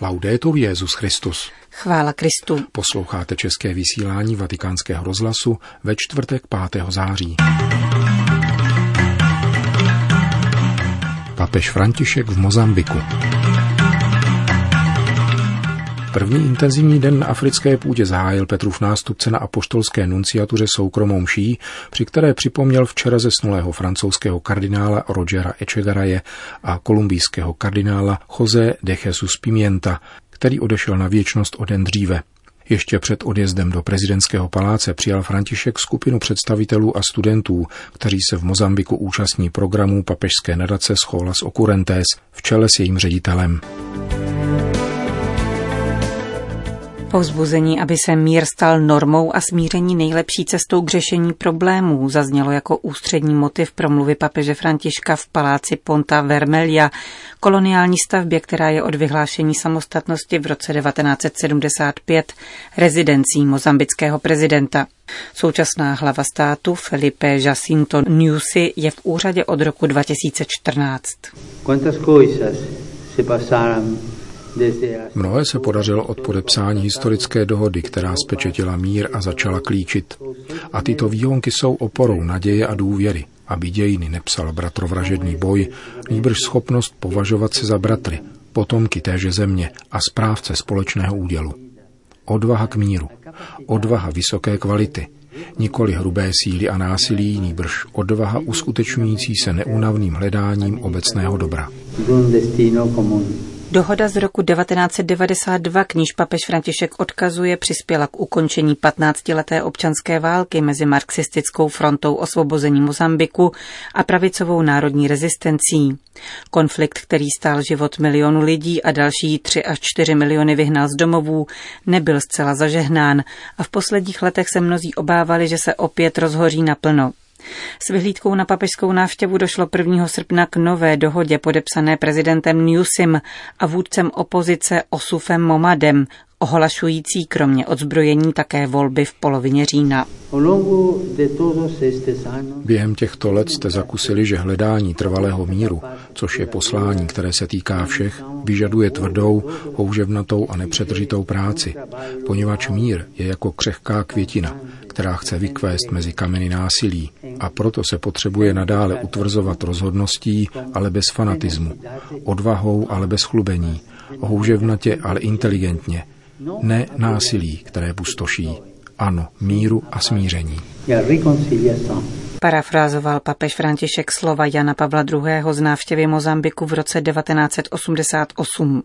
Laudetur Jezus Christus. Chvála Kristu. Posloucháte české vysílání Vatikánského rozhlasu ve čtvrtek 5. září. Papež František v Mozambiku. První intenzivní den na africké půdě zahájil Petrův nástupce na apoštolské nunciatuře soukromou mší, při které připomněl včera zesnulého francouzského kardinála Rogera Echegaraje a kolumbijského kardinála José de Jesus Pimienta, který odešel na věčnost o den dříve. Ještě před odjezdem do prezidentského paláce přijal František skupinu představitelů a studentů, kteří se v Mozambiku účastní programu papežské nadace Scholas Occurrentes v čele s jejím ředitelem. Povzbuzení, aby se mír stal normou a smíření nejlepší cestou k řešení problémů, zaznělo jako ústřední motiv promluvy papeže Františka v paláci Ponta Vermelia, koloniální stavbě, která je od vyhlášení samostatnosti v roce 1975 rezidencí mozambického prezidenta. Současná hlava státu Felipe Jacinto Newsy je v úřadě od roku 2014. Mnohé se podařilo od podepsání historické dohody, která spečetila mír a začala klíčit. A tyto výhonky jsou oporou naděje a důvěry, aby dějiny nepsal bratrovražedný boj, nýbrž schopnost považovat se za bratry, potomky téže země a správce společného údělu. Odvaha k míru, odvaha vysoké kvality, nikoli hrubé síly a násilí, nýbrž odvaha uskutečňující se neúnavným hledáním obecného dobra. Dohoda z roku 1992, k níž papež František odkazuje, přispěla k ukončení 15-leté občanské války mezi marxistickou frontou osvobození Mozambiku a pravicovou národní rezistencí. Konflikt, který stál život milionu lidí a další 3 až 4 miliony vyhnal z domovů, nebyl zcela zažehnán a v posledních letech se mnozí obávali, že se opět rozhoří naplno. S vyhlídkou na papežskou návštěvu došlo 1. srpna k nové dohodě podepsané prezidentem Newsim a vůdcem opozice Osufem Momadem, ohlašující kromě odzbrojení také volby v polovině října. Během těchto let jste zakusili, že hledání trvalého míru, což je poslání, které se týká všech, vyžaduje tvrdou, houževnatou a nepřetržitou práci, poněvadž mír je jako křehká květina, která chce vykvést mezi kameny násilí a proto se potřebuje nadále utvrzovat rozhodností, ale bez fanatismu, odvahou, ale bez chlubení, houževnatě, ale inteligentně, ne násilí, které pustoší, ano, míru a smíření. Parafrázoval papež František slova Jana Pavla II. z návštěvy Mozambiku v roce 1988.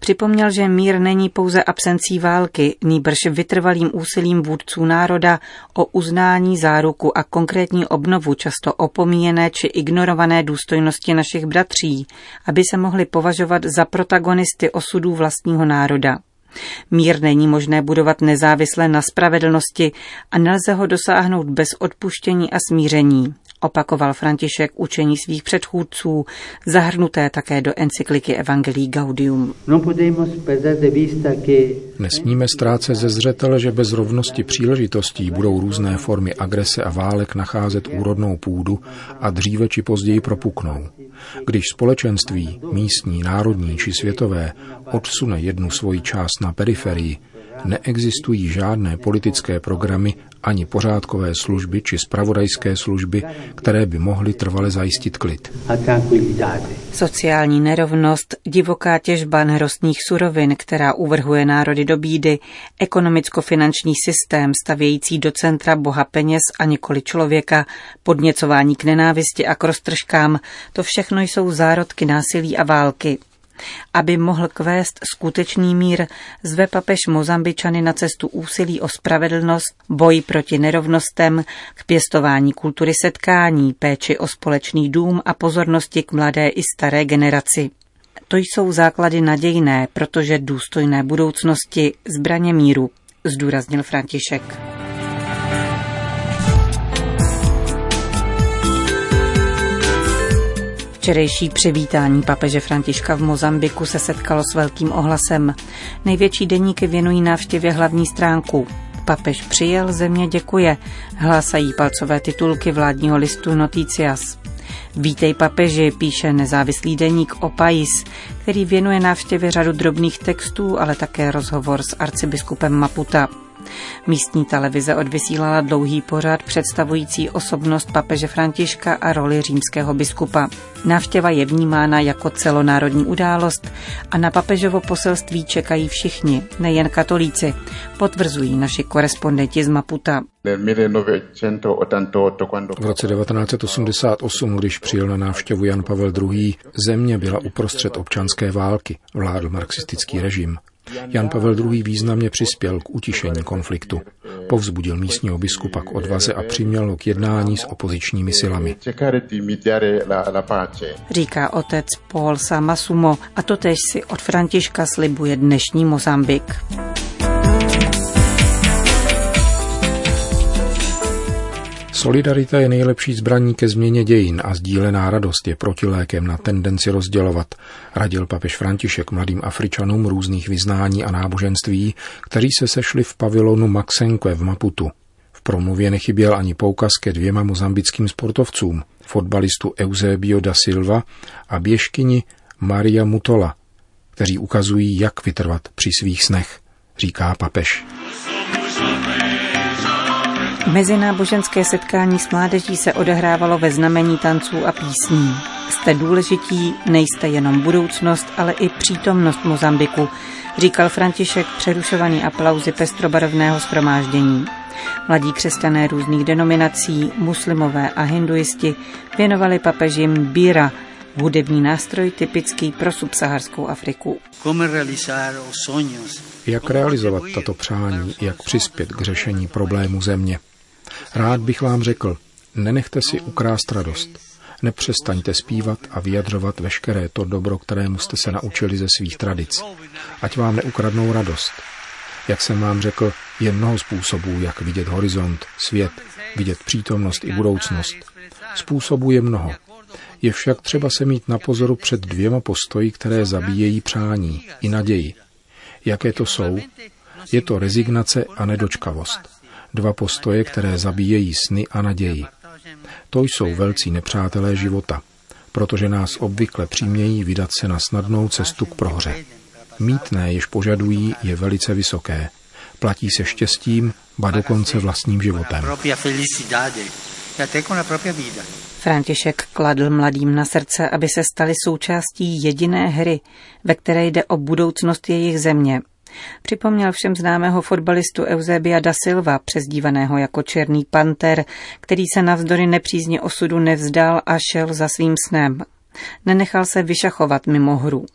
Připomněl, že mír není pouze absencí války, nýbrž vytrvalým úsilím vůdců národa o uznání záruku a konkrétní obnovu často opomíjené či ignorované důstojnosti našich bratří, aby se mohli považovat za protagonisty osudů vlastního národa. Mír není možné budovat nezávisle na spravedlnosti a nelze ho dosáhnout bez odpuštění a smíření opakoval František učení svých předchůdců, zahrnuté také do encykliky Evangelii Gaudium. Nesmíme ztrácet ze zřetele, že bez rovnosti příležitostí budou různé formy agrese a válek nacházet úrodnou půdu a dříve či později propuknou. Když společenství, místní, národní či světové, odsune jednu svoji část na periferii, neexistují žádné politické programy ani pořádkové služby či spravodajské služby, které by mohly trvale zajistit klid. Sociální nerovnost, divoká těžba nerostných surovin, která uvrhuje národy do bídy, ekonomicko-finanční systém stavějící do centra boha peněz a nikoli člověka, podněcování k nenávisti a k roztržkám, to všechno jsou zárodky násilí a války. Aby mohl kvést skutečný mír, zve papež Mozambičany na cestu úsilí o spravedlnost, boj proti nerovnostem, k pěstování kultury setkání, péči o společný dům a pozornosti k mladé i staré generaci. To jsou základy nadějné, protože důstojné budoucnosti zbraně míru, zdůraznil František. Včerejší přivítání papeže Františka v Mozambiku se setkalo s velkým ohlasem. Největší deníky věnují návštěvě hlavní stránku. Papež přijel, země děkuje, hlásají palcové titulky vládního listu Noticias. Vítej papeži, píše nezávislý deník Opais, který věnuje návštěvě řadu drobných textů, ale také rozhovor s arcibiskupem Maputa. Místní televize odvysílala dlouhý pořad představující osobnost papeže Františka a roli římského biskupa. Návštěva je vnímána jako celonárodní událost a na papežovo poselství čekají všichni, nejen katolíci, potvrzují naši korespondenti z Maputa. V roce 1988, když přijel na návštěvu Jan Pavel II., země byla uprostřed občanské války, vládl marxistický režim. Jan Pavel II. významně přispěl k utišení konfliktu. Povzbudil místního biskupa k odvaze a přiměl k jednání s opozičními silami. Říká otec Paul Samasumo a totež si od Františka slibuje dnešní Mozambik. Solidarita je nejlepší zbraní ke změně dějin a sdílená radost je protilékem na tendenci rozdělovat, radil papež František mladým Afričanům různých vyznání a náboženství, kteří se sešli v pavilonu Maxenque v Maputu. V promluvě nechyběl ani poukaz ke dvěma mozambickým sportovcům, fotbalistu Eusebio da Silva a běžkyni Maria Mutola, kteří ukazují, jak vytrvat při svých snech, říká papež. Mezináboženské setkání s mládeží se odehrávalo ve znamení tanců a písní. Jste důležití, nejste jenom budoucnost, ale i přítomnost Mozambiku, říkal František přerušovaný aplauzy pestrobarevného schromáždění. Mladí křesťané různých denominací, muslimové a hinduisti věnovali papeži Mbira, hudební nástroj typický pro subsaharskou Afriku. Jak realizovat tato přání, jak přispět k řešení problému země? Rád bych vám řekl, nenechte si ukrást radost. Nepřestaňte zpívat a vyjadřovat veškeré to dobro, kterému jste se naučili ze svých tradic. Ať vám neukradnou radost. Jak jsem vám řekl, je mnoho způsobů, jak vidět horizont, svět, vidět přítomnost i budoucnost. Způsobů je mnoho. Je však třeba se mít na pozoru před dvěma postoji, které zabíjejí přání i naději. Jaké to jsou? Je to rezignace a nedočkavost. Dva postoje, které zabíjejí sny a naději. To jsou velcí nepřátelé života, protože nás obvykle přimějí vydat se na snadnou cestu k prohře. Mítné, jež požadují, je velice vysoké. Platí se štěstím, ba dokonce vlastním životem. František kladl mladým na srdce, aby se stali součástí jediné hry, ve které jde o budoucnost jejich země Připomněl všem známého fotbalistu Eusebia da Silva, přezdívaného jako Černý panter, který se navzdory nepřízně osudu nevzdal a šel za svým snem. Nenechal se vyšachovat mimo hru.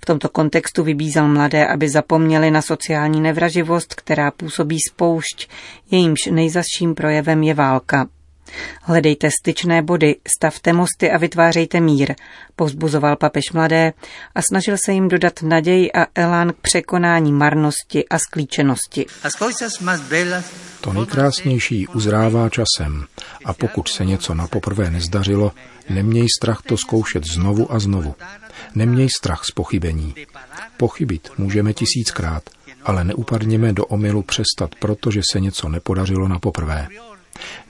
V tomto kontextu vybízel mladé, aby zapomněli na sociální nevraživost, která působí spoušť, jejímž nejzasším projevem je válka. Hledejte styčné body, stavte mosty a vytvářejte mír, povzbuzoval papež mladé a snažil se jim dodat naději a elán k překonání marnosti a sklíčenosti. To nejkrásnější uzrává časem a pokud se něco na poprvé nezdařilo, neměj strach to zkoušet znovu a znovu. Neměj strach z pochybení. Pochybit můžeme tisíckrát, ale neupadněme do omylu přestat, protože se něco nepodařilo na poprvé.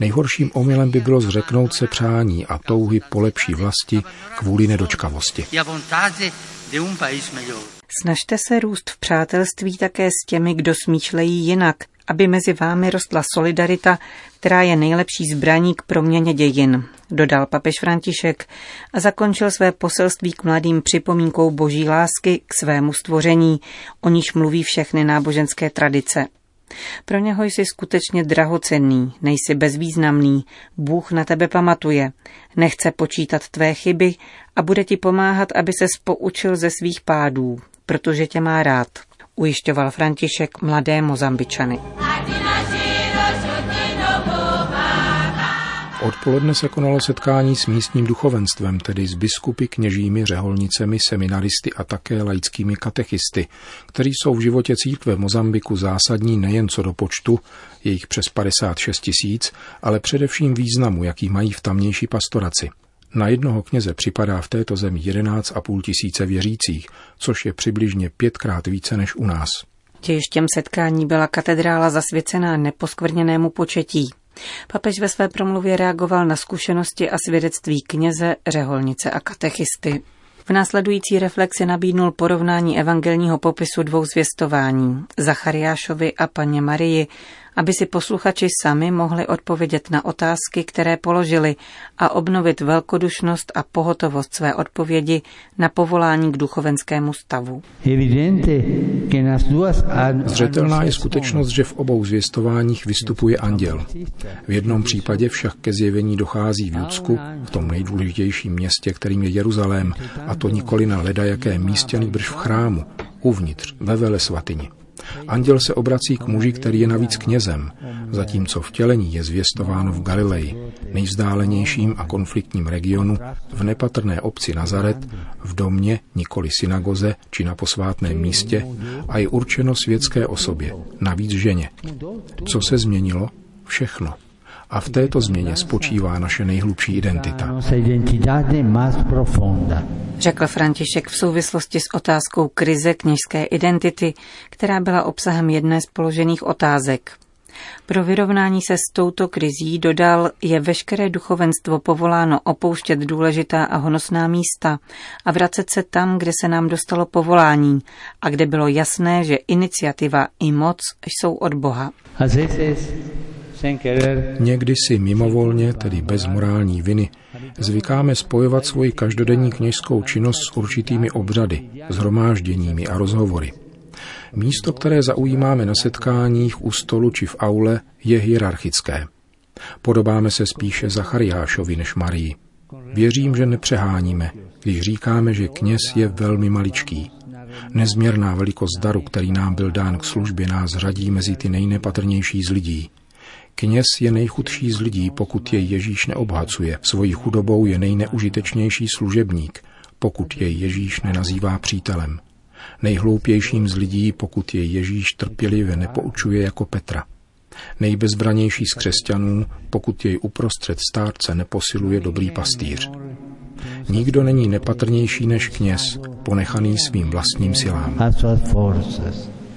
Nejhorším omylem by bylo zřeknout se přání a touhy po lepší vlasti kvůli nedočkavosti. Snažte se růst v přátelství také s těmi, kdo smýšlejí jinak, aby mezi vámi rostla solidarita, která je nejlepší zbraní k proměně dějin, dodal papež František a zakončil své poselství k mladým připomínkou boží lásky k svému stvoření, o níž mluví všechny náboženské tradice. Pro něho jsi skutečně drahocenný, nejsi bezvýznamný, Bůh na tebe pamatuje, nechce počítat tvé chyby a bude ti pomáhat, aby se poučil ze svých pádů, protože tě má rád, ujišťoval František mladé Mozambičany. Odpoledne se konalo setkání s místním duchovenstvem, tedy s biskupy, kněžími, řeholnicemi, seminaristy a také laickými katechisty, kteří jsou v životě církve v Mozambiku zásadní nejen co do počtu, jejich přes 56 tisíc, ale především významu, jaký mají v tamnější pastoraci. Na jednoho kněze připadá v této zemi 11,5 tisíce věřících, což je přibližně pětkrát více než u nás. Těžištěm setkání byla katedrála zasvěcená neposkvrněnému početí. Papež ve své promluvě reagoval na zkušenosti a svědectví kněze, řeholnice a katechisty. V následující reflexi nabídnul porovnání evangelního popisu dvou zvěstování, Zachariášovi a paně Marii, aby si posluchači sami mohli odpovědět na otázky, které položili a obnovit velkodušnost a pohotovost své odpovědi na povolání k duchovenskému stavu. Zřetelná je skutečnost, že v obou zvěstováních vystupuje anděl. V jednom případě však ke zjevení dochází v Judsku, v tom nejdůležitějším městě, kterým je Jeruzalém, a to nikoli na ledajaké místě, nýbrž v chrámu, uvnitř, ve vele svatyni. Anděl se obrací k muži, který je navíc knězem, zatímco vtělení je zvěstováno v Galileji, nejvzdálenějším a konfliktním regionu, v nepatrné obci Nazaret, v domě, nikoli synagoze či na posvátném místě a je určeno světské osobě, navíc ženě. Co se změnilo? Všechno. A v této změně spočívá naše nejhlubší identita. Řekl František v souvislosti s otázkou krize kněžské identity, která byla obsahem jedné z položených otázek. Pro vyrovnání se s touto krizí dodal, je veškeré duchovenstvo povoláno opouštět důležitá a honosná místa a vracet se tam, kde se nám dostalo povolání a kde bylo jasné, že iniciativa i moc jsou od Boha. Někdy si mimovolně, tedy bez morální viny, zvykáme spojovat svoji každodenní kněžskou činnost s určitými obřady, zhromážděními a rozhovory. Místo, které zaujímáme na setkáních, u stolu či v aule, je hierarchické. Podobáme se spíše Zachariášovi než Marii. Věřím, že nepřeháníme, když říkáme, že kněz je velmi maličký. Nezměrná velikost daru, který nám byl dán k službě, nás řadí mezi ty nejnepatrnější z lidí. Kněz je nejchudší z lidí, pokud jej Ježíš neobhacuje. Svojí chudobou je nejneužitečnější služebník, pokud jej Ježíš nenazývá přítelem. Nejhloupějším z lidí, pokud jej Ježíš trpělivě nepoučuje jako Petra. Nejbezbranější z křesťanů, pokud jej uprostřed stárce neposiluje dobrý pastýř. Nikdo není nepatrnější než kněz, ponechaný svým vlastním silám.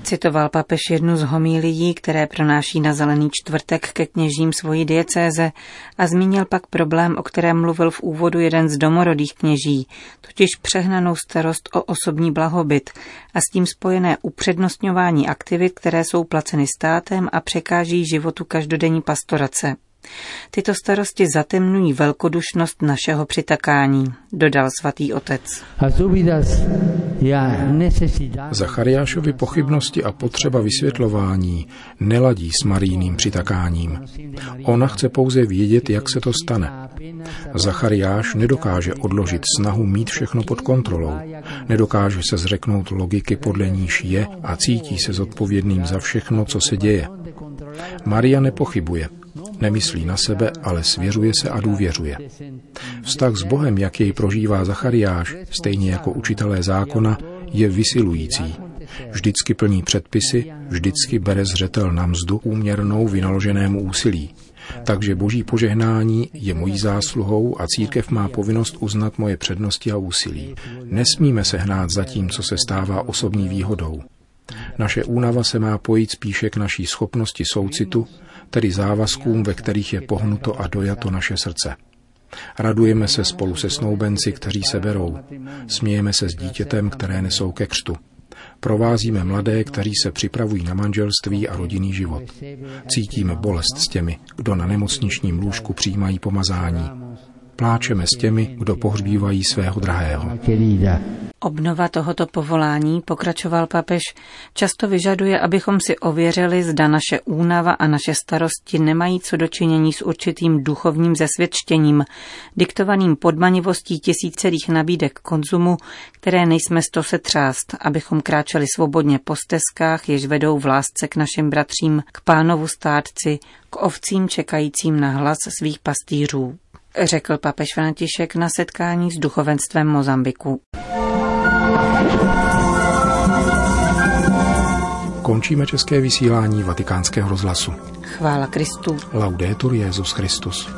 Citoval papež jednu z homílií, které pronáší na Zelený čtvrtek ke kněžím svojí diecéze a zmínil pak problém, o kterém mluvil v úvodu jeden z domorodých kněží, totiž přehnanou starost o osobní blahobyt a s tím spojené upřednostňování aktivit, které jsou placeny státem a překáží životu každodenní pastorace. Tyto starosti zatemnují velkodušnost našeho přitakání, dodal svatý otec. Zachariášovi pochybnosti a potřeba vysvětlování neladí s marijným přitakáním. Ona chce pouze vědět, jak se to stane. Zachariáš nedokáže odložit snahu mít všechno pod kontrolou. Nedokáže se zřeknout logiky, podle níž je a cítí se zodpovědným za všechno, co se děje. Maria nepochybuje. Nemyslí na sebe, ale svěřuje se a důvěřuje. Vztah s Bohem, jak jej prožívá Zachariáš, stejně jako učitelé zákona, je vysilující. Vždycky plní předpisy, vždycky bere zřetel na mzdu úměrnou vynaloženému úsilí. Takže boží požehnání je mojí zásluhou a církev má povinnost uznat moje přednosti a úsilí. Nesmíme se hnát za tím, co se stává osobní výhodou. Naše únava se má pojít spíše k naší schopnosti soucitu, tedy závazkům, ve kterých je pohnuto a dojato naše srdce. Radujeme se spolu se snoubenci, kteří se berou. Smějeme se s dítětem, které nesou ke křtu. Provázíme mladé, kteří se připravují na manželství a rodinný život. Cítíme bolest s těmi, kdo na nemocničním lůžku přijímají pomazání. Pláčeme s těmi, kdo pohřbívají svého drahého. Obnova tohoto povolání, pokračoval papež, často vyžaduje, abychom si ověřili, zda naše únava a naše starosti nemají co dočinění s určitým duchovním zesvědčením, diktovaným podmanivostí tisícerých nabídek konzumu, které nejsme sto se třást, abychom kráčeli svobodně po stezkách, jež vedou v lásce k našim bratřím, k pánovu státci, k ovcím čekajícím na hlas svých pastýřů řekl papež František na setkání s duchovenstvem Mozambiku. Končíme české vysílání vatikánského rozhlasu. Chvála Kristu. Laudetur Jezus Christus.